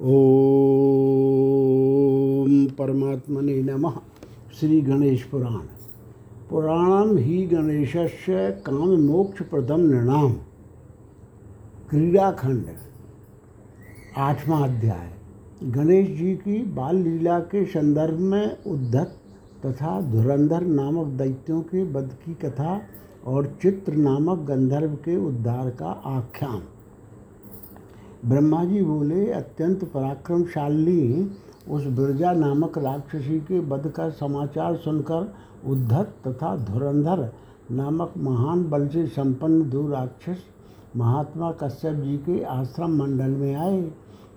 ओम परमात्मने नमः। श्री गणेश पुराण। पुराणम ही गणेशस्य काम मोक्ष प्रदम नृणाम। क्रीड़ाखंड आठवां अध्याय। गणेश जी की बाल लीला के संदर्भ में उद्धत तथा धुरंधर नामक दैत्यों के वध की कथा और चित्र नामक गंधर्व के उद्धार का आख्यान। ब्रह्मा जी बोले, अत्यंत पराक्रमशाली उस बिरजा नामक राक्षसी के वध का समाचार सुनकर उद्धत तथा धुरंधर नामक महान बल से संपन्न दो राक्षस महात्मा कश्यप जी के आश्रम मंडल में आए।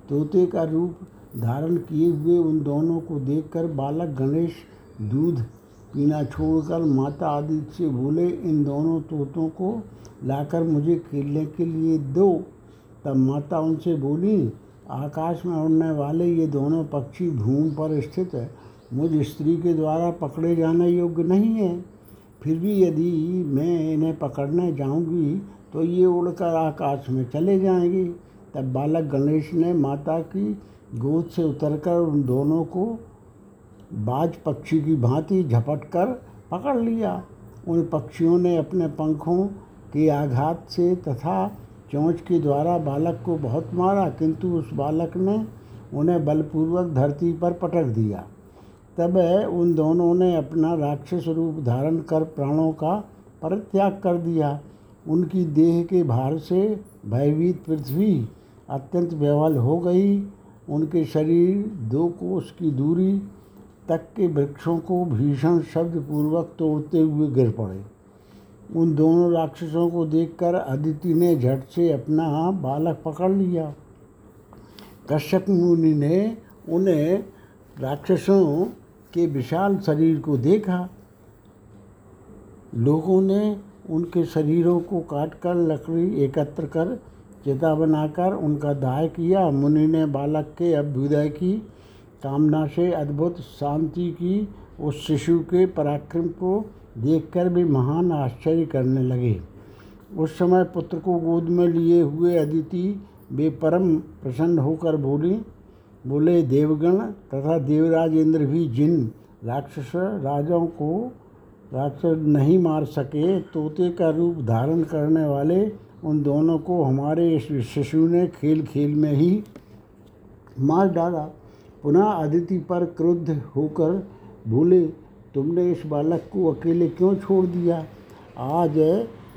तोते का रूप धारण किए हुए उन दोनों को देखकर बालक गणेश दूध पीना छोड़कर माता आदित्य से बोले, इन दोनों तोतों को लाकर मुझे खेलने के लिए दो। तब माता उनसे बोली, आकाश में उड़ने वाले ये दोनों पक्षी भूमि पर स्थित है। मुझ स्त्री के द्वारा पकड़े जाने योग्य नहीं है। फिर भी यदि मैं इन्हें पकड़ने जाऊँगी तो ये उड़कर आकाश में चले जाएँगी। तब बालक गणेश ने माता की गोद से उतरकर उन दोनों को बाज पक्षी की भांति झपट कर पकड़ लिया। उन पक्षियों ने अपने पंखों के आघात से तथा चोंच के द्वारा बालक को बहुत मारा, किंतु उस बालक ने उन्हें बलपूर्वक धरती पर पटक दिया। तब उन दोनों ने अपना राक्षस रूप धारण कर प्राणों का परित्याग कर दिया। उनकी देह के भार से भयभीत पृथ्वी अत्यंत बेवल हो गई। उनके शरीर दो कोस की दूरी तक के वृक्षों को भीषण शब्द पूर्वक तोड़ते हुए गिर पड़े। उन दोनों राक्षसों को देखकर अदिति ने झट से अपना बालक पकड़ लिया। कश्यप मुनि ने उन्हें राक्षसों के विशाल शरीर को देखा। लोगों ने उनके शरीरों को काटकर लकड़ी एकत्र कर चिता बनाकर उनका दाह किया। मुनि ने बालक के अभ्युदय की कामना से अद्भुत शांति की, उस शिशु के पराक्रम को देखकर भी महान आश्चर्य करने लगे। उस समय पुत्र को गोद में लिए हुए अदिति वे परम प्रसन्न होकर बोली, बोले देवगण तथा देवराज इंद्र भी जिन राक्षस राजाओं को राक्षस नहीं मार सके, तोते का रूप धारण करने वाले उन दोनों को हमारे इस शिशु ने खेल खेल में ही मार डाला। पुनः अदिति पर क्रुद्ध होकर बोले तुमने इस बालक को अकेले क्यों छोड़ दिया? आज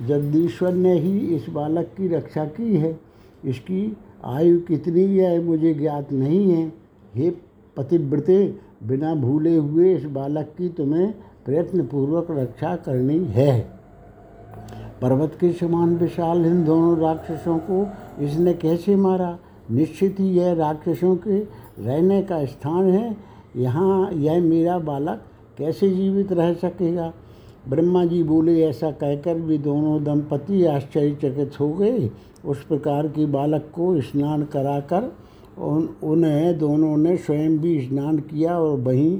जगदीश्वर ने ही इस बालक की रक्षा की है। इसकी आयु कितनी है मुझे ज्ञात नहीं है। हे पतिव्रते, बिना भूले हुए इस बालक की तुम्हें प्रयत्नपूर्वक रक्षा करनी है। पर्वत के समान विशाल इन दोनों राक्षसों को इसने कैसे मारा? निश्चित ही यह राक्षसों के रहने का स्थान है। यहाँ यह मेरा बालक कैसे जीवित रह सकेगा? ब्रह्मा जी बोले, ऐसा कहकर भी दोनों दंपति आश्चर्यचकित हो गए। उस प्रकार की बालक को स्नान कराकर उन, उन्हें, दोनों ने स्वयं भी स्नान किया और वहीं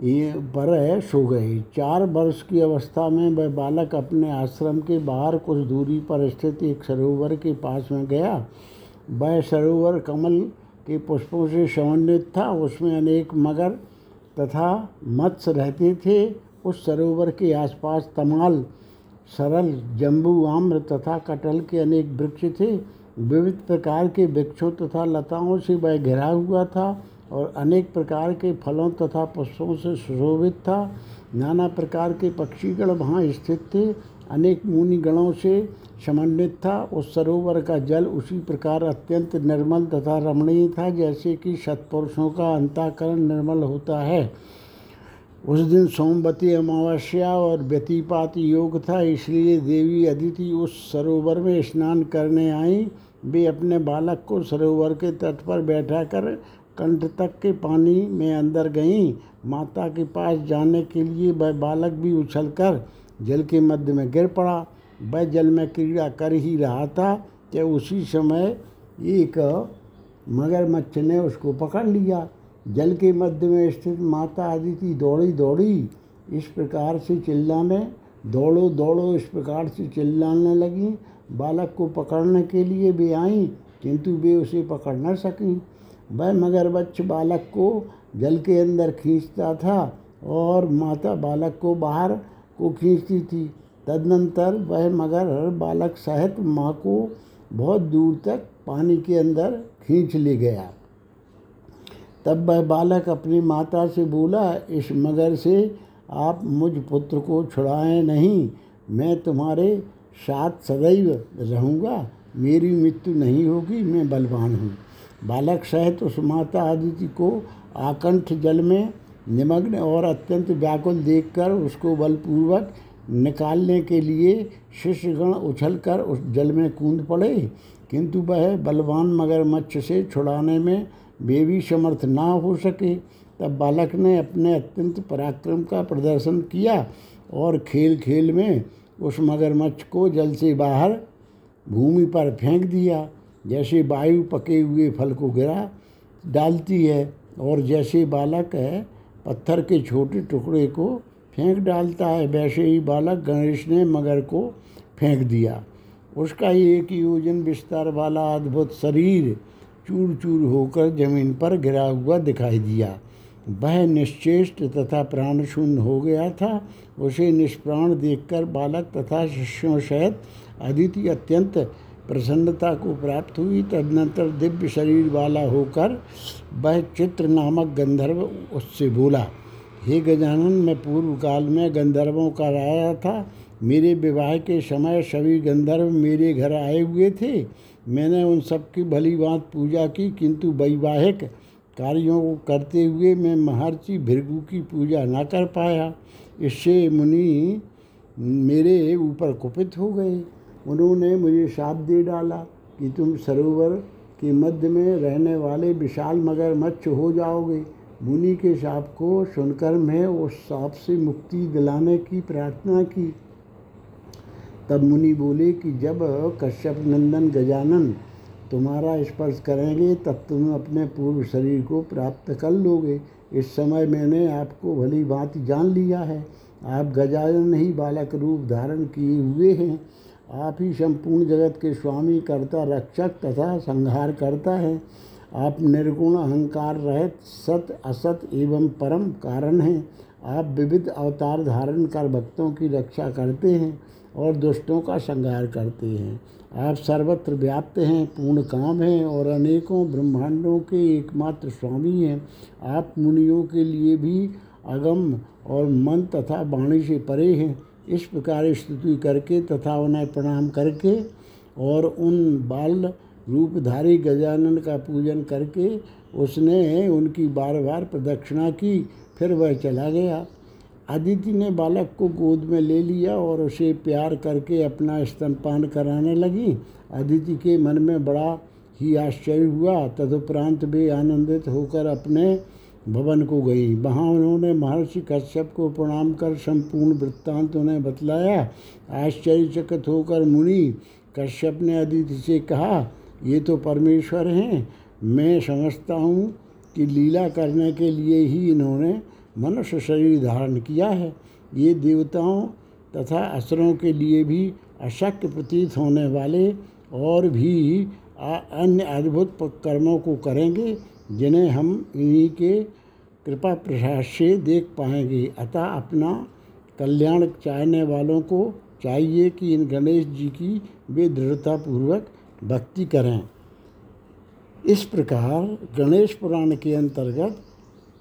ये पर सो गए। चार वर्ष की अवस्था में वह बालक अपने आश्रम के बाहर कुछ दूरी पर स्थित एक सरोवर के पास में गया। वह सरोवर कमल के पुष्पों से समन्वित था। उसमें अनेक मगर तथा मत्स्य रहते थे। उस सरोवर के आसपास तमाल, सरल, जम्बू, आम्र तथा कटहल के अनेक वृक्ष थे। विविध प्रकार के वृक्षों तथा लताओं से वह घिरा हुआ था और अनेक प्रकार के फलों तथा पुष्पों से सुशोभित था। नाना प्रकार के पक्षीगण वहाँ स्थित थे। अनेक मुनिगणों से समन्वित था। उस सरोवर का जल उसी प्रकार अत्यंत निर्मल तथा रमणीय था, जैसे कि सत्पुरुषों का अंताकरण निर्मल होता है। उस दिन सोमवती अमावस्या और व्यतिपात योग था, इसलिए देवी अदिति उस सरोवर में स्नान करने आई। वे अपने बालक को सरोवर के तट पर बैठा कर कंठ तक के पानी में अंदर गईं। माता के पास जाने के लिए वह बालक भी उछलकर जल के मध्य में गिर पड़ा। वह जल में क्रीड़ा कर ही रहा था कि उसी समय एक मगरमच्छ ने उसको पकड़ लिया। जल के मध्य में स्थित माता आदिति दौड़ी दौड़ी इस प्रकार से चिल्लाने, दौड़ो दौड़ो इस प्रकार से चिल्लाने लगी। बालक को पकड़ने के लिए भी आई, किंतु वे उसे पकड़ न सकीं। वह मगरमच्छ बालक को जल के अंदर खींचता था और माता बालक को बाहर को खींचती थी। तदनंतर वह मगर हर बालक सहित माँ को बहुत दूर तक पानी के अंदर खींच ले गया। तब वह बालक अपनी माता से बोला, इस मगर से आप मुझ पुत्र को छुड़ाएँ नहीं, मैं तुम्हारे साथ सदैव रहूँगा। मेरी मृत्यु नहीं होगी, मैं बलवान हूँ। बालक सहित उस माता आदिति को आकंठ जल में निमग्न और अत्यंत व्याकुल देखकर उसको बलपूर्वक निकालने के लिए शिष्यगण उछलकर उस जल में कूद पड़े। किंतु वह बलवान मगरमच्छ से छुड़ाने में भी समर्थ ना हो सके। तब बालक ने अपने अत्यंत पराक्रम का प्रदर्शन किया और खेल खेल में उस मगरमच्छ को जल से बाहर भूमि पर फेंक दिया। जैसे वायु पके हुए फल को गिरा, डालती है और जैसे बालक है पत्थर के छोटे टुकड़े को फेंक डालता है। वैसे ही बालक गणेश ने मगर को फेंक दिया। उसका एक योजन विस्तार वाला अद्भुत शरीर चूर चूर होकर ज़मीन पर गिरा हुआ दिखाई दिया। वह निश्चेष्ट तथा प्राण शून्य हो गया था। उसे निष्प्राण देखकर बालक तथा शिष्यों सहित अदिति अत्यंत प्रसन्नता को प्राप्त हुई, तदनंतर दिव्य शरीर वाला होकर वह चित्र नामक गंधर्व उससे बोला, हे गजानन, मैं पूर्व काल में गंधर्वों का राजा था। मेरे विवाह के समय सभी गंधर्व मेरे घर आए हुए थे। मैंने उन सब की भली बात पूजा की, किंतु वैवाहिक कार्यों को करते हुए मैं महर्षि भृगु की पूजा न कर पाया। इससे मुनि मेरे ऊपर कुपित हो गए। उन्होंने मुझे शाप दे डाला कि तुम सरोवर के मध्य में रहने वाले विशाल मगरमच्छ हो जाओगे। मुनि के शाप को सुनकर मैं उस साप से मुक्ति दिलाने की प्रार्थना की। तब मुनि बोले कि जब कश्यप नंदन गजानन तुम्हारा स्पर्श करेंगे, तब तुम अपने पूर्व शरीर को प्राप्त कर लोगे। इस समय मैंने आपको भली भांति जान लिया है। आप गजानन ही बालक रूप धारण किए हुए हैं। आप ही संपूर्ण जगत के स्वामी, कर्ता, रक्षक तथा संहार करता है। आप निर्गुण, अहंकार रहित, सत, असत एवं परम कारण हैं। आप विविध अवतार धारण कर भक्तों की रक्षा करते हैं और दुष्टों का संहार करते हैं। आप सर्वत्र व्याप्त हैं, पूर्ण काम हैं और अनेकों ब्रह्मांडों के एकमात्र स्वामी हैं। आप मुनियों के लिए भी अगम और मन तथा वाणी से परे हैं। इस प्रकार स्तुति करके तथा उन्हें प्रणाम करके और उन बाल रूपधारी गजानन का पूजन करके उसने उनकी बार बार प्रदक्षिणा की, फिर वह चला गया। अदिति ने बालक को गोद में ले लिया और उसे प्यार करके अपना स्तनपान कराने लगी। अदिति के मन में बड़ा ही आश्चर्य हुआ। तदुपरांत वे आनंदित होकर अपने भवन को गई। वहाँ उन्होंने महर्षि कश्यप को प्रणाम कर संपूर्ण वृत्तांत उन्हें बतलाया। आश्चर्यचकित होकर मुनि, कश्यप ने अदिति से कहा, ये तो परमेश्वर हैं। मैं समझता हूँ कि लीला करने के लिए ही इन्होंने मनुष्य शरीर धारण किया है। ये देवताओं तथा असुरों के लिए भी अशक्य प्रतीत होने वाले और भी अन्य अद्भुत कर्मों को करेंगे। जिन्हें हम इन्हीं के कृपा प्रसाद से देख पाएँगे। अतः अपना कल्याण चाहने वालों को चाहिए कि इन गणेश जी की वे दृढ़तापूर्वक भक्ति करें। इस प्रकार गणेश पुराण के अंतर्गत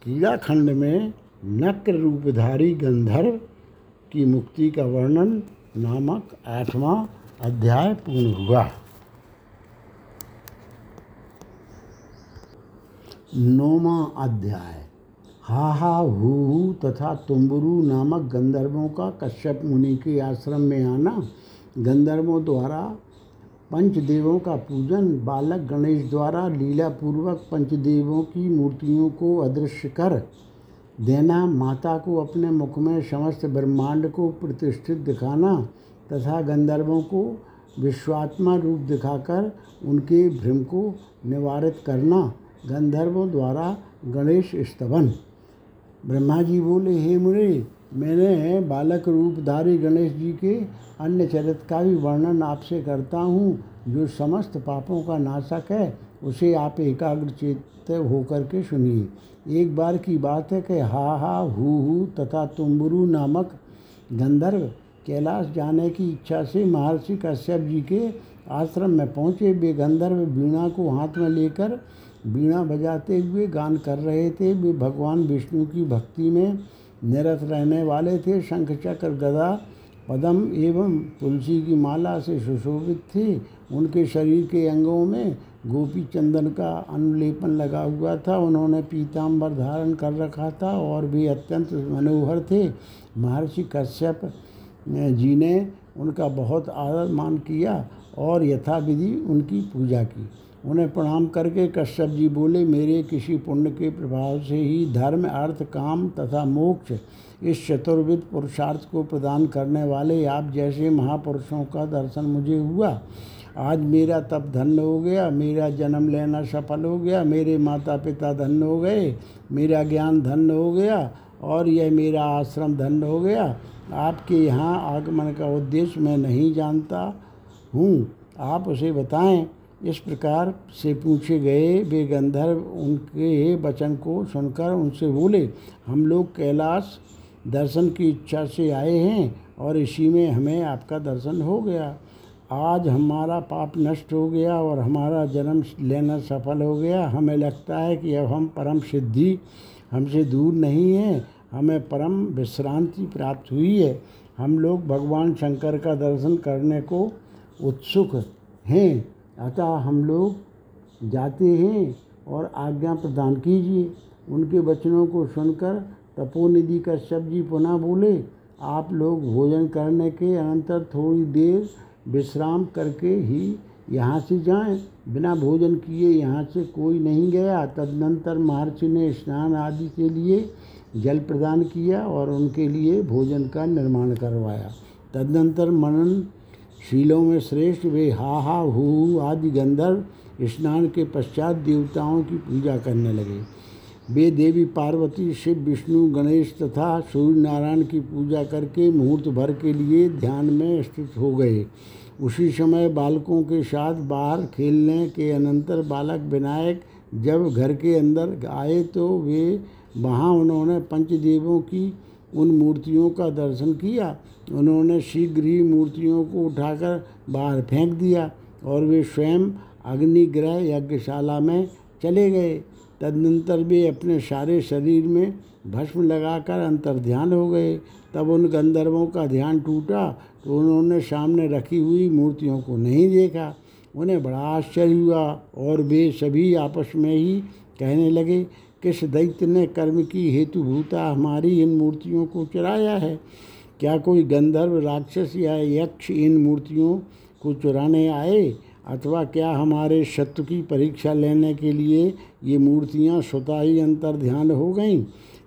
कीड़ाखंड में नक्र रूपधारी गंधर्व की मुक्ति का वर्णन नामक आठवां अध्याय पूर्ण हुआ। नौवा अध्याय। हा हा, हु तथा तुम्बुरु नामक गंधर्वों का कश्यप मुनि के आश्रम में आना। गंधर्वों द्वारा पंचदेवों का पूजन, बालक गणेश द्वारा लीला पूर्वक पंचदेवों की मूर्तियों को अदृश्य कर, देना, माता को अपने मुख में समस्त ब्रह्मांड को प्रतिष्ठित दिखाना तथा गंधर्वों को विश्वात्मा रूप दिखाकर उनके भ्रम को निवारित करना। गंधर्वों द्वारा गणेश स्तवन। ब्रह्मा जी बोले, हे मुरे मैंने बालक रूपधारी गणेश जी के अन्य चरित्र का भी वर्णन आपसे करता हूँ। जो समस्त पापों का नाशक है, उसे आप एकाग्र चित्त होकर के सुनिए। एक बार की बात है कि हा हा, हु हु तथा तुम्बुरु नामक गंधर्व कैलाश जाने की इच्छा से महर्षि कश्यप जी के आश्रम में पहुँचे। वे गंधर्व वीणा को हाथ में लेकर वीणा बजाते हुए गान कर रहे थे। वे भगवान विष्णु की भक्ति में निरत रहने वाले थे। शंख चक्र, गदा, पदम एवं तुलसी की माला से सुशोभित थे। उनके शरीर के अंगों में गोपी चंदन का अनुलेपन लगा हुआ था। उन्होंने पीताम्बर धारण कर रखा था और भी अत्यंत मनोहर थे। महर्षि कश्यप जी ने उनका बहुत आदर मान किया और यथाविधि उनकी पूजा की। उन्हें प्रणाम करके कश्यप जी बोले, मेरे किसी पुण्य के प्रभाव से ही धर्म, अर्थ, काम तथा मोक्ष इस चतुर्विध पुरुषार्थ को प्रदान करने वाले आप जैसे महापुरुषों का दर्शन मुझे हुआ। आज मेरा तप धन्य हो गया, मेरा जन्म लेना सफल हो गया, मेरे माता पिता धन्य हो गए, मेरा ज्ञान धन्य हो गया और यह मेरा आश्रम धन्य हो गया। आपके यहाँ आगमन का उद्देश्य मैं नहीं जानता हूँ। आप उसे बताएँ। इस प्रकार से पूछे गए वे गंधर्व उनके वचन को सुनकर उनसे बोले, हम लोग कैलाश दर्शन की इच्छा से आए हैं और इसी में हमें आपका दर्शन हो गया। आज हमारा पाप नष्ट हो गया और हमारा जन्म लेना सफल हो गया। हमें लगता है कि अब हम परम सिद्धि हमसे दूर नहीं है। हमें परम विश्रांति प्राप्त हुई है। हम लोग भगवान शंकर का दर्शन करने को उत्सुक हैं। अतः हम लोग जाते हैं और आज्ञा प्रदान कीजिए। उनके वचनों को सुनकर तपोनिधि कश्यप जी पुनः बोले, आप लोग भोजन करने के अनंतर थोड़ी देर विश्राम करके ही यहाँ से जाएँ। बिना भोजन किए यहाँ से कोई नहीं गया। तदनंतर महर्षि ने स्नान आदि के लिए जल प्रदान किया और उनके लिए भोजन का निर्माण करवाया। तदनंतर मनन शीलों में श्रेष्ठ वे हा हा हु आदि गंधर्व स्नान के पश्चात देवताओं की पूजा करने लगे। वे देवी पार्वती, शिव, विष्णु, गणेश तथा सूर्य नारायण की पूजा करके मुहूर्त भर के लिए ध्यान में स्थित हो गए। उसी समय बालकों के साथ बाहर खेलने के अनंतर बालक विनायक जब घर के अंदर आए तो वे, वहाँ उन्होंने पंचदेवों की उन मूर्तियों का दर्शन किया। उन्होंने शीघ्र ही मूर्तियों को उठाकर बाहर फेंक दिया और वे स्वयं अग्निग्रह यज्ञशाला में चले गए। तदनंतर वे अपने सारे शरीर में भस्म लगाकर अंतर ध्यान हो गए। तब उन गंधर्वों का ध्यान टूटा तो उन्होंने सामने रखी हुई मूर्तियों को नहीं देखा। उन्हें बड़ा आश्चर्य हुआ और वे सभी आपस में ही कहने लगे किस दैत्य ने कर्म की हेतुभूता हमारी इन मूर्तियों को चुराया है? क्या कोई गंधर्व राक्षस या यक्ष इन मूर्तियों को चुराने आए? अथवा क्या हमारे शत्रु की परीक्षा लेने के लिए ये मूर्तियाँ स्वतः ही अंतर ध्यान हो गईं?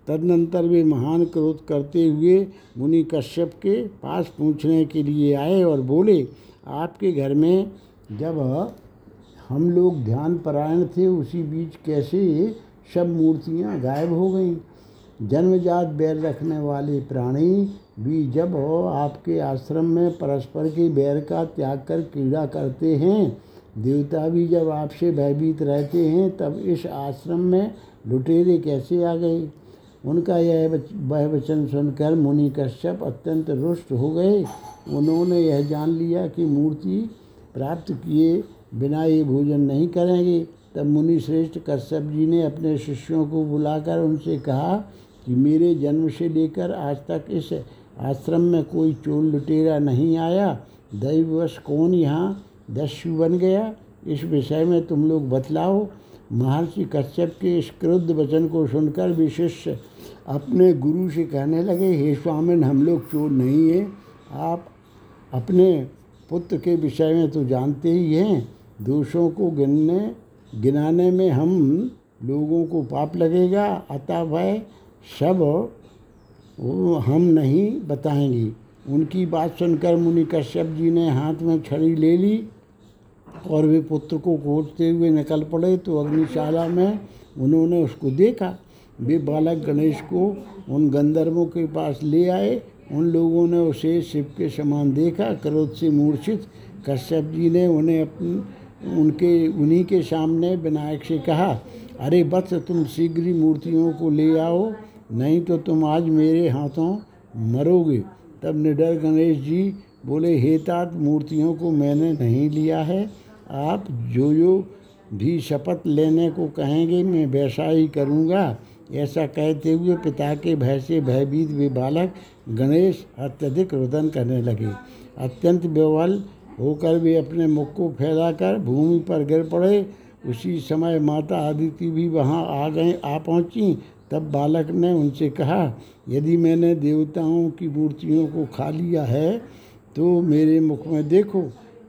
तदनंतर वे महान क्रोध करते हुए मुनि कश्यप के पास पूछने के लिए आए और बोले, आपके घर में जब हम लोग ध्यान परायण थे, उसी बीच कैसे सब मूर्तियाँ गायब हो गईं। जन्मजात बैर रखने वाले प्राणी भी जब हो, आपके आश्रम में परस्पर के बैर का त्याग कर क्रीड़ा करते हैं। देवता भी जब आपसे भयभीत रहते हैं, तब इस आश्रम में लुटेरे कैसे आ गए? उनका यह वह वचन सुनकर मुनि कश्यप अत्यंत रुष्ट हो गए। उन्होंने यह जान लिया कि मूर्ति प्राप्त किए बिना ये भोजन नहीं करेंगे। तब मुनि श्रेष्ठ कश्यप जी ने अपने शिष्यों को बुलाकर उनसे कहा कि मेरे जन्म से लेकर आज तक इस आश्रम में कोई चोर लुटेरा नहीं आया। दैववश कौन यहाँ दस्यु बन गया? इस विषय में तुम लोग बतलाओ। महर्षि कश्यप के इस क्रुद्ध वचन को सुनकर भी शिष्य अपने गुरु से कहने लगे, हे स्वामिन, हम लोग चोर नहीं हैं। आप अपने पुत्र के विषय में तो जानते ही हैं। दोषों को गिनने गिनाने में हम लोगों को पाप लगेगा, अतः वह सब हम नहीं बताएँगे। उनकी बात सुनकर मुनि कश्यप जी ने हाथ में छड़ी ले ली और वे पुत्र को खोजते हुए निकल पड़े। तो अग्निशाला में उन्होंने उसको देखा। वे बालक गणेश को उन गंधर्वों के पास ले आए। उन लोगों ने उसे शिव के समान देखा। क्रोध से मूर्छित कश्यप जी ने उन्हें अपन उनके, उन्हीं के सामने विनायक से कहा, अरे बत्स तुम शीघ्र ही मूर्तियों को ले आओ, नहीं तो तुम आज मेरे हाथों मरोगे। तब निडर गणेश जी बोले, हे तात, मूर्तियों को मैंने नहीं लिया है। आप जो जो भी शपथ लेने को कहेंगे, मैं वैसा ही करूँगा। ऐसा कहते हुए पिता के भय से भयभीत वे बालक गणेश अत्यधिक रुदन करने लगे। अत्यंत बेवल होकर वे अपने मुख को फैलाकर भूमि पर गिर पड़े। उसी समय माता आदिति भी वहाँ आ गए आ पहुँची। तब बालक ने उनसे कहा, यदि मैंने देवताओं की मूर्तियों को खा लिया है तो मेरे मुख में देखो।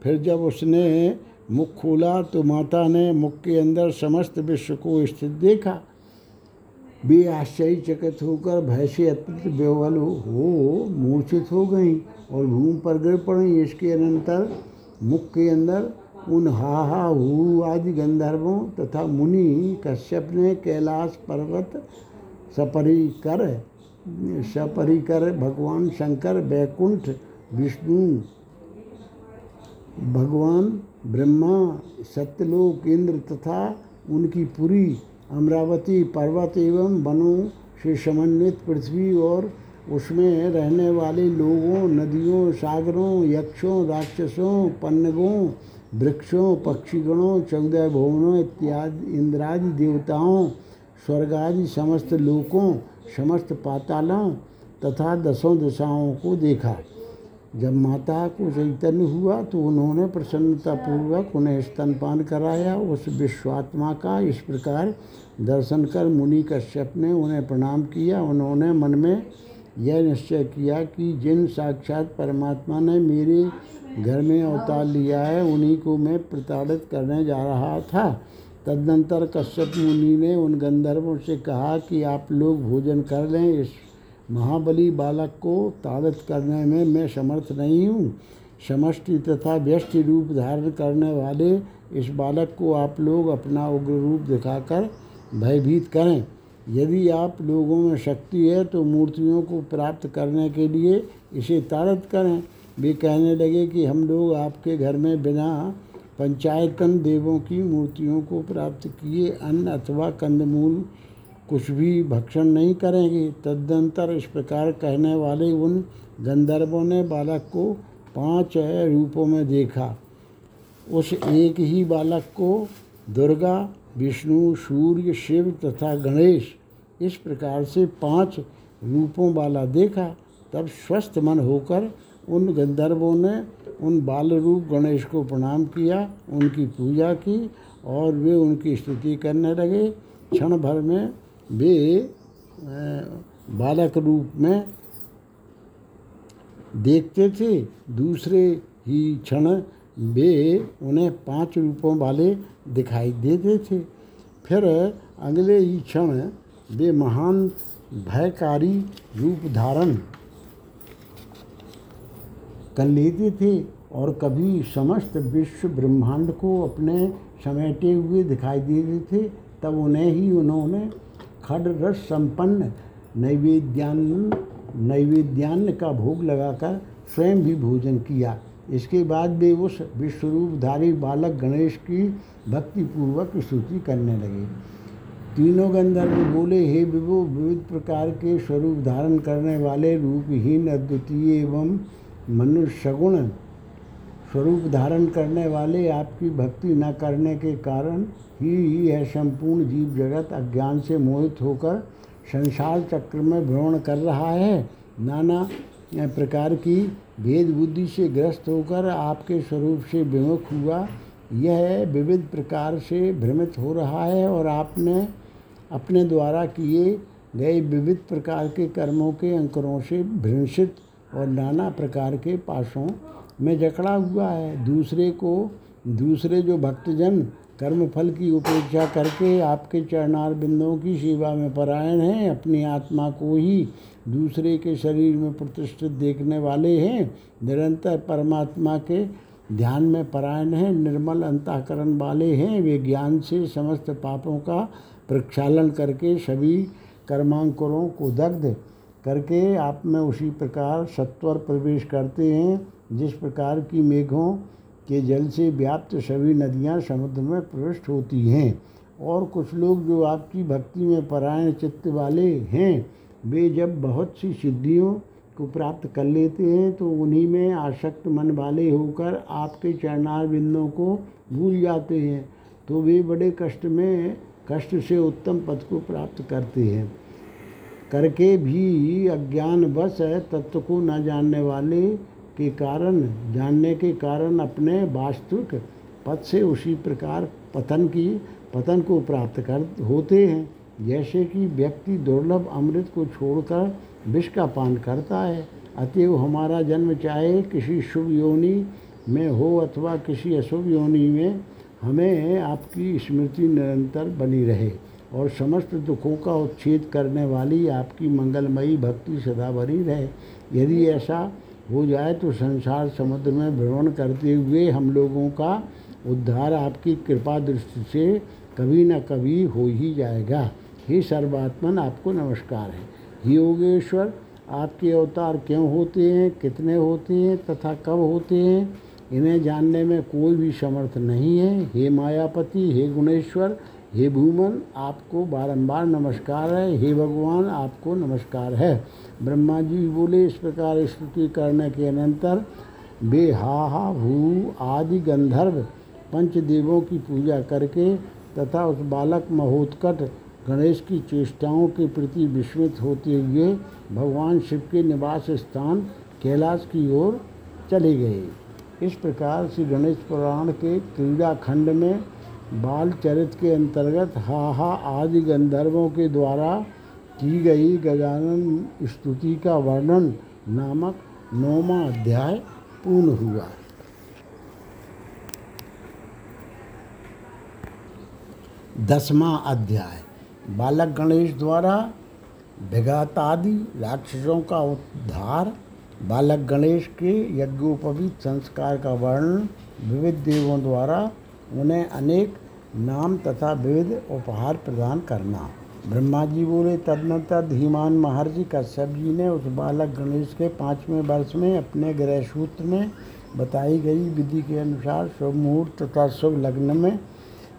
फिर जब उसने मुख खोला तो माता ने मुख के अंदर समस्त विश्व को स्थित देखा। वे आश्चर्यचकित होकर भय से अत्यंत बेवल हो मूर्छित हो गई और भूमि पर गिर पड़ी। इसके अनंतर मुख के अंदर उन हा हा आदि गंधर्वों तथा मुनि कश्यप ने कैलाश पर्वत सपरिकर सपरिकर, भगवान शंकर बैकुंठ विष्णु, भगवान ब्रह्मा, सत्यलोक, इंद्र तथा उनकी पूरी अमरावती पर्वत एवं वनों से समन्वित पृथ्वी और उसमें रहने वाले लोगों, नदियों, सागरों, यक्षों, राक्षसों, पन्नगों, वृक्षों, पक्षीगणों, चौदह भुवनों इत्यादि, इंद्रादि देवताओं, स्वर्गादि समस्त लोकों, समस्त पातालों तथा दसों दिशाओं को देखा। जब माता को चैतन्य हुआ तो उन्होंने प्रसन्नतापूर्वक उन्हें स्तनपान कराया उस विश्वात्मा का इस प्रकार दर्शन कर मुनि कश्यप ने उन्हें प्रणाम किया। उन्होंने मन में यह निश्चय किया कि जिन साक्षात परमात्मा ने मेरे घर में अवतार लिया है उन्हीं को मैं प्रताड़ित करने जा रहा था। तदनंतर कश्यप मुनि ने उन गंधर्वों से कहा कि आप लोग भोजन कर लें इस महाबली बालक को ताड़ित करने में मैं समर्थ नहीं हूँ। समष्टि तथा व्यष्टि रूप धारण करने वाले इस बालक को आप लोग अपना उग्र रूप दिखाकर भयभीत करें। यदि आप लोगों में शक्ति है तो मूर्तियों को प्राप्त करने के लिए इसे ताड़ित करें। वे कहने लगे कि हम लोग आपके घर में बिना पंचायतन देवों की मूर्तियों को प्राप्त किए अन्न अथवा कंदमूल कुछ भी भक्षण नहीं करेंगे। तदनंतर इस प्रकार कहने वाले उन गंधर्वों ने बालक को पाँच रूपों में देखा। उस एक ही बालक को दुर्गा, विष्णु, सूर्य, शिव तथा गणेश इस प्रकार से पाँच रूपों वाला देखा। तब स्वस्थ मन होकर उन गंधर्वों ने उन बाल रूप गणेश को प्रणाम किया, उनकी पूजा की और वे उनकी स्तुति करने लगे। क्षण भर में वे बालक रूप में देखते थे। दूसरे ही क्षण वे उन्हें पाँच रूपों वाले दिखाई देते थे। फिर अगले ही क्षण वे महान, भयकारी रूप धारण कर लेते थे और कभी समस्त विश्व ब्रह्मांड को अपने समेटे हुए दिखाई देते थे, तब उन्हें ही उन्होंने खड रस संपन्न नैवेद्यान्न नैवेद्यान्न का भोग लगाकर स्वयं भी भोजन किया। इसके बाद वे उस विश्वरूपधारी बालक गणेश की भक्तिपूर्वक स्तुति करने लगे। तीनों गंधर्व बोले, हे विभु, विविध प्रकार के स्वरूप धारण करने वाले रूपहीन अद्वितीय एवं मनुष्य सगुण स्वरूप धारण करने वाले आपकी भक्ति न करने के कारण ही यह संपूर्ण जीव जगत अज्ञान से मोहित होकर संसार चक्र में भ्रमण कर रहा है। नाना प्रकार की भेद बुद्धि से ग्रस्त होकर आपके स्वरूप से विमुख हुआ। यह विविध प्रकार से भ्रमित हो रहा है और आपने अपने द्वारा किए गए विविध प्रकार के कर्मों के अंकरों से भ्रंशित और नाना प्रकार के पासों में जकड़ा हुआ है। दूसरे को, दूसरे जो भक्तजन कर्म फल की उपेक्षा करके आपके चरणार बिंदों की सेवा में परायण हैं, अपनी आत्मा को ही दूसरे के शरीर में प्रतिष्ठित देखने वाले हैं, निरंतर परमात्मा के ध्यान में परायण हैं, निर्मल अंतःकरण वाले हैं, वे ज्ञान से समस्त पापों का प्रक्षालन करके सभी कर्मांकुरों को दग्ध करके आप में उसी प्रकार सत्वर प्रवेश करते हैं। जिस प्रकार की मेघों के जल से व्याप्त सभी नदियाँ समुद्र में प्रविष्ट होती हैं और कुछ लोग जो आपकी भक्ति में परायण चित्त वाले हैं, वे जब बहुत सी सिद्धियों को प्राप्त कर लेते हैं तो उन्हीं में आसक्त मन वाले होकर आपके चरणार बिंदों को भूल जाते हैं तो वे बड़े कष्ट में, कष्ट से उत्तम पद को प्राप्त करते हैं। करके भी अज्ञान बस तत्व को न जानने वाले के कारण, जानने के कारण अपने वास्तविक पद से उसी प्रकार पतन की, पतन को प्राप्त कर, होते हैं। जैसे कि व्यक्ति दुर्लभ अमृत को छोड़कर विष का पान करता है, अतएव हमारा जन्म चाहे किसी शुभ योनि में हो अथवा किसी अशुभ योनि में, हमें आपकी स्मृति निरंतर बनी रहे और समस्त दुखों का उच्छेद करने वाली आपकी मंगलमयी भक्ति सदा बनी रहे। यदि ऐसा हो जाए तो संसार समुद्र में भ्रमण करते हुए हम लोगों का उद्धार आपकी कृपा दृष्टि से कभी न कभी हो ही जाएगा। हे सर्वात्मन, आपको नमस्कार है। हे योगेश्वर, आपके अवतार क्यों होते हैं, कितने होते हैं, तथा कब होते हैं, इन्हें जानने में कोई भी समर्थ नहीं है। हे मायापति, हे गुणेश्वर हे भूमन, आपको बारंबार नमस्कार है। हे भगवान, आपको नमस्कार है। ब्रह्मा जी बोले, इस प्रकार स्तुति करने के अनंतर वे हा भू आदि गंधर्व पंचदेवों की पूजा करके तथा उस बालक महोत्कट गणेश की चेष्टाओं के प्रति विस्मित होते हुए भगवान शिव के निवास स्थान कैलाश की ओर चले गए। इस प्रकार से गणेश पुराण के क्रीड़ा खंड में बाल चरित्र के अंतर्गत हाहा आदि गंधर्वों के द्वारा की गई गजानन स्तुति का वर्णन नामक नौवा अध्याय पूर्ण हुआ। दसवां अध्याय। बालक गणेश द्वारा विघातादि राक्षसों का उद्धार, बालक गणेश के यज्ञोपवीत संस्कार का वर्णन विविध देवों द्वारा उन्हें अनेक नाम तथा विविध उपहार प्रदान करना। ब्रह्मा जी बोले, तदनंतर धीमान महर्षि कश्यप जी ने उस बालक गणेश के पाँचवें वर्ष में अपने गृह सूत्र में बताई गई विधि के अनुसार शुभ मुहूर्त तथा शुभ लग्न में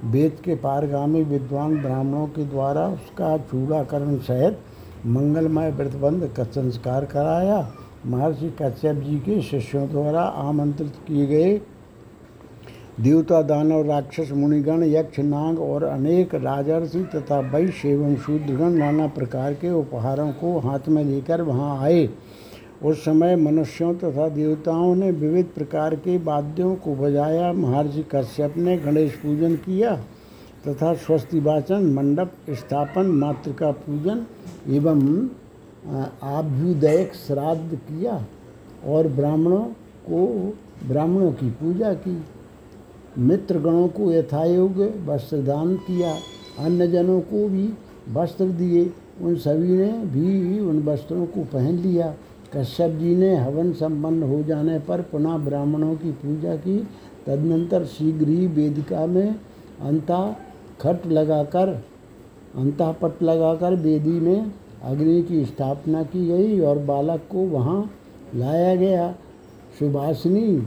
वेद के पारगामी विद्वान ब्राह्मणों के द्वारा उसका चूड़ाकरण सहित मंगलमय व्रतबंध का संस्कार कराया। महर्षि कश्यप जी के शिष्यों द्वारा आमंत्रित किए गए देवता, दानव, राक्षस, मुनिगण, यक्ष, नाग और अनेक राजर्षि तथा वैश्य एवं शूद्रगण नाना प्रकार के उपहारों को हाथ में लेकर वहाँ आए। उस समय मनुष्यों तथा देवताओं ने विविध प्रकार के वाद्यों को बजाया। महर्षि कश्यप ने गणेश पूजन किया तथा स्वस्ति वाचन, मंडप, स्थापन, मातृका पूजन एवं आभ्युदयक श्राद्ध किया और ब्राह्मणों को, ब्राह्मणों की पूजा की। मित्रगणों को यथायोग वस्त्र दान किया अन्य जनों को भी वस्त्र दिए। उन सभी ने भी उन वस्त्रों को पहन लिया। कश्यप जी ने हवन संपन्न हो जाने पर पुनः ब्राह्मणों की पूजा की। तदनंतर शीघ्र ही वेदिका में अंता खट लगाकर, अंतापट लगाकर वेदी में अग्नि की स्थापना की गई और बालक को वहाँ लाया गया। सुभाषिनी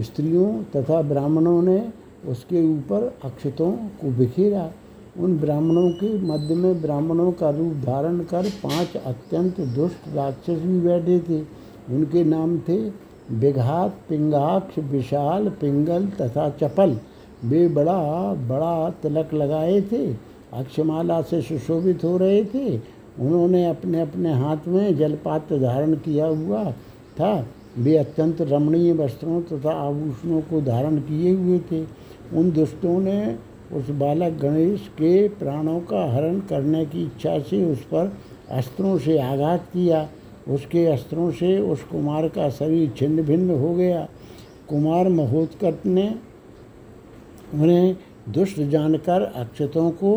स्त्रियों तथा ब्राह्मणों ने उसके ऊपर अक्षतों को बिखेरा। उन ब्राह्मणों के मध्य में ब्राह्मणों का रूप धारण कर पाँच अत्यंत दुष्ट राक्षस भी बैठे थे। उनके नाम थे विघात पिंगाक्ष, विशाल, पिंगल तथा चपल। वे बड़ा बड़ा तिलक लगाए थे। अक्षमाला से सुशोभित हो रहे थे। उन्होंने अपने अपने हाथ में जलपात्र धारण किया हुआ था। वे अत्यंत रमणीय वस्त्रों तथा आभूषणों को धारण किए हुए थे। उन दुष्टों ने उस बालक गणेश के प्राणों का हरण करने की इच्छा से उस पर अस्त्रों से आघात किया। उसके अस्त्रों से उस कुमार का शरीर छिन्न भिन्न हो गया। कुमार महोत्कट ने उन्हें दुष्ट जानकर अक्षतों को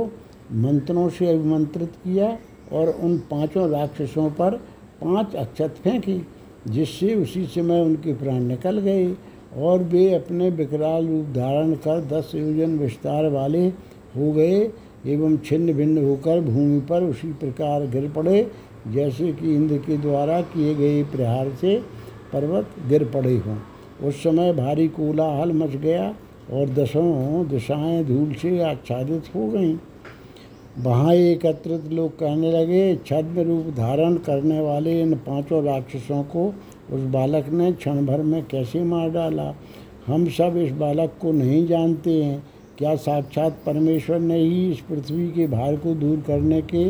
मंत्रों से अभिमंत्रित किया और उन पाँचों राक्षसों पर पाँच अक्षत फेंकी। जिससे उसी समय उनके प्राण निकल गए और वे अपने विकराल रूप धारण कर दस योजन विस्तार वाले हो गए एवं छिन्न भिन्न होकर भूमि पर उसी प्रकार गिर पड़े, जैसे कि इंद्र के द्वारा किए गए प्रहार से पर्वत गिर पड़े हों। उस समय भारी कोलाहल मच गया और दसों दिशाएँ धूल से आच्छादित हो गईं। वहाँ एकत्रित लोग कहने लगे, छद्म रूप धारण करने वाले इन पाँचों राक्षसों को उस बालक ने क्षण भर में कैसे मार डाला? हम सब इस बालक को नहीं जानते हैं। क्या साक्षात परमेश्वर ने ही इस पृथ्वी के भार को दूर करने के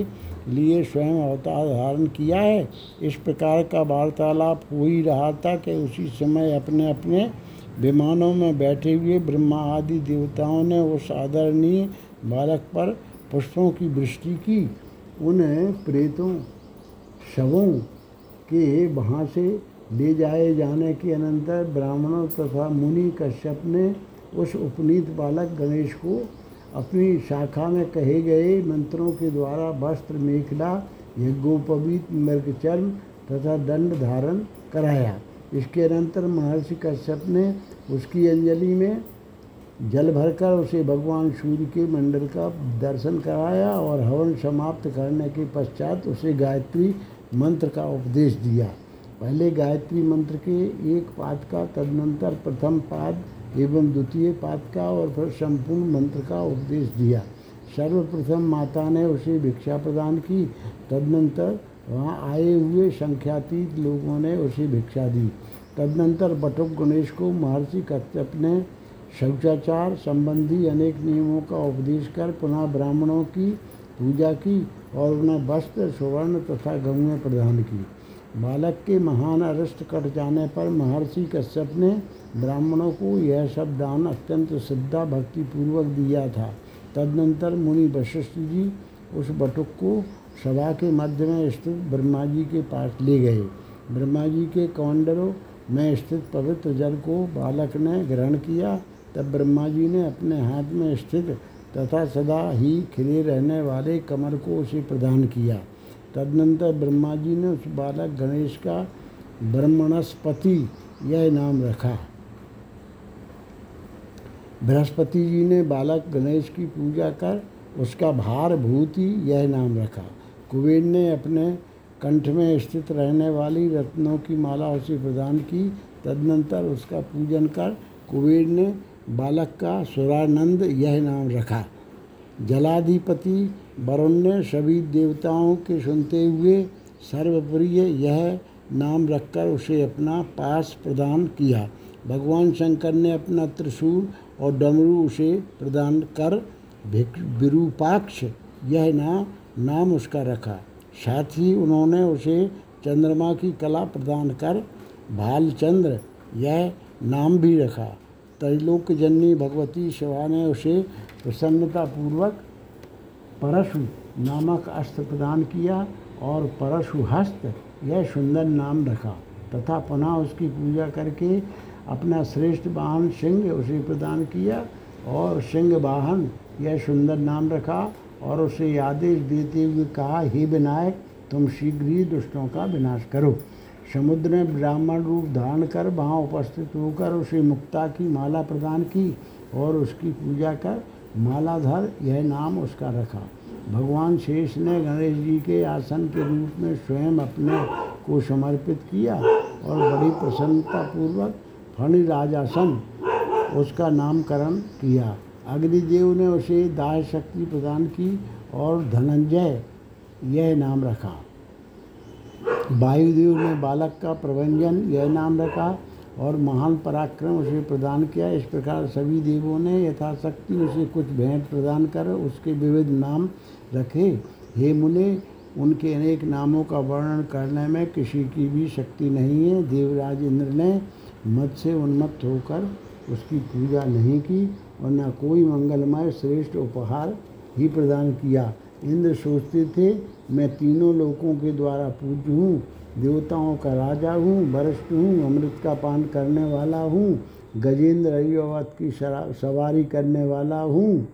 लिए स्वयं अवतार धारण किया है? इस प्रकार का वार्तालाप हो ही रहा था कि उसी समय अपने अपने विमानों में बैठे हुए ब्रह्मा आदि देवताओं ने उस आदरणीय बालक पर पुष्पों की वृष्टि की उन प्रेतों, शवों के वहाँ से ले जाए जाने के अनंतर ब्राह्मणों तथा मुनि कश्यप ने उस उपनीत बालक गणेश को अपनी शाखा में कहे गए मंत्रों के द्वारा वस्त्र, मेखला, यज्ञोपवीत, मृगचर्म तथा दंड धारण कराया। इसके अनंतर महर्षि कश्यप ने उसकी अंजलि में जल भरकर उसे भगवान सूर्य के मंडल का दर्शन कराया और हवन समाप्त करने के पश्चात उसे गायत्री मंत्र का उपदेश दिया। पहले गायत्री मंत्र के एक पाद का, तदनंतर प्रथम पाद एवं द्वितीय पाद का और फिर संपूर्ण मंत्र का उपदेश दिया। सर्वप्रथम माता ने उसे भिक्षा प्रदान की, तदनंतर वहाँ आए हुए संख्यातीत लोगों ने उसे भिक्षा दी। तदनंतर बटुक गणेश को महर्षि कश्यप ने शौचाचार संबंधी अनेक नियमों का उपदेश कर पुनः ब्राह्मणों की पूजा की और उन्हें वस्त्र, सुवर्ण तथा गंगे प्रदान की। बालक के महान अरिष्ट कट जाने पर महर्षि कश्यप ने ब्राह्मणों को यह सब दान अत्यंत श्रद्धा भक्ति पूर्वक दिया था। तदनंतर मुनि वशिष्ठ जी उस बटुक को सभा के मध्य में स्थित ब्रह्मा जी के पास ले गए। ब्रह्मा जी के कौंडरों में स्थित पवित्र जल को बालक ने ग्रहण किया तब ब्रह्मा जी ने अपने हाथ में स्थित तथा सदा ही खिले रहने वाले कमर को उसे प्रदान किया। तदनंतर ब्रह्मा जी ने उस बालक गणेश का ब्रह्मणस्पति यह नाम रखा। बृहस्पति जी ने बालक गणेश की पूजा कर उसका भार भूति यह नाम रखा। कुबेर ने अपने कंठ में स्थित रहने वाली रत्नों की माला उसे प्रदान की। तदनंतर उसका पूजन कर कुबेर ने बालक का सुरानंद यह नाम रखा। जलाधिपति वरुण ने सभी देवताओं के सुनते हुए सर्वप्रिय यह नाम रखकर उसे अपना पास प्रदान किया। भगवान शंकर ने अपना त्रिशूल और डमरू उसे प्रदान कर विरूपाक्ष यह ना नाम उसका रखा। साथ ही उन्होंने उसे चंद्रमा की कला प्रदान कर भालचंद्र यह नाम भी रखा। त्रैलोक जननी भगवती शिवा ने उसे प्रसन्नतापूर्वक परशु नामक अस्त्र प्रदान किया और परशु हस्त यह सुंदर नाम रखा तथा पुनः उसकी पूजा करके अपना श्रेष्ठ वाहन सिंह उसे प्रदान किया और सिंह वाहन यह सुंदर नाम रखा और उसे आदेश देते हुए कहा, हे विनायक, तुम शीघ्र ही दुष्टों का विनाश करो। समुद्र ने ब्राह्मण रूप धारण कर वहाँ उपस्थित होकर उसे मुक्ता की माला प्रदान की और उसकी पूजा कर मालाधर यह नाम उसका रखा। भगवान शेष ने गणेश जी के आसन के रूप में स्वयं अपने को समर्पित किया और बड़ी प्रसन्नतापूर्वक फणि राजासन उसका नामकरण किया। अग्निदेव ने उसे दाह शक्ति प्रदान की और धनंजय यह नाम रखा। वायुदेव ने बालक का प्रबंजन यह नाम रखा और महान पराक्रम उसे प्रदान किया। इस प्रकार सभी देवों ने यथाशक्ति उसे कुछ भेंट प्रदान कर उसके विविध नाम रखे। हे मुने, उनके अनेक नामों का वर्णन करने में किसी की भी शक्ति नहीं है। देवराज इंद्र ने मत से उन्मत्त होकर उसकी पूजा नहीं की और न कोई मंगलमय, श्रेष्ठ उपहार ही प्रदान किया। इंद्र सोचते थे, मैं तीनों लोकों के द्वारा पूज्य हूँ, देवताओं का राजा हूँ, वरिष्ठ हूँ, अमृत का पान करने वाला हूँ, गजेंद्र अयोवत की सवारी करने वाला हूँ,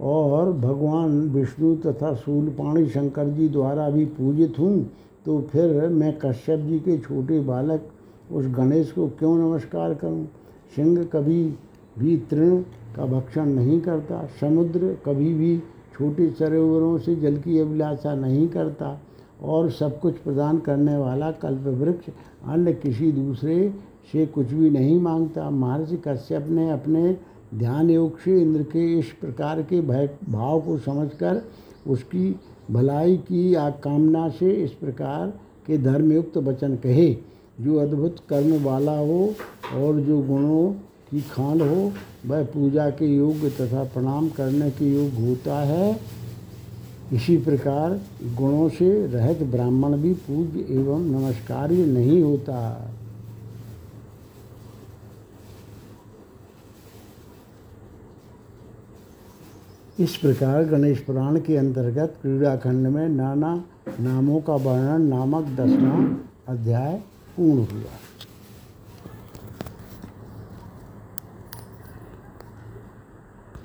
और भगवान विष्णु तथा सूलपाणी शंकर जी द्वारा भी पूजित हूँ तो फिर मैं कश्यप जी के छोटे बालक, उस गणेश को क्यों नमस्कार करूँ? सिंह कभी भी तृण का भक्षण नहीं करता, समुद्र कभी भी छोटे सरोवरों से जल की अभिलाषा नहीं करता और सब कुछ प्रदान करने वाला कल्प वृक्ष अन्य किसी दूसरे से कुछ भी नहीं माँगता। महर्षि कश्यप ने अपने ध्यान योग से इंद्र के इस प्रकार के भय, भाव को समझकर उसकी भलाई की कामना से इस प्रकार के धर्मयुक्त वचन कहे। जो अद्भुत कर्म वाला हो और जो गुणों की खान हो, वह पूजा के योग्य तथा प्रणाम करने के योग्य होता है। इसी प्रकार गुणों से रहित ब्राह्मण भी पूज्य एवं नमस्कार्य नहीं होता। इस प्रकार गणेश पुराण के अंतर्गत क्रीड़ाखंड में नाना नामों का वर्णन नामक दसवां अध्याय पूर्ण हुआ।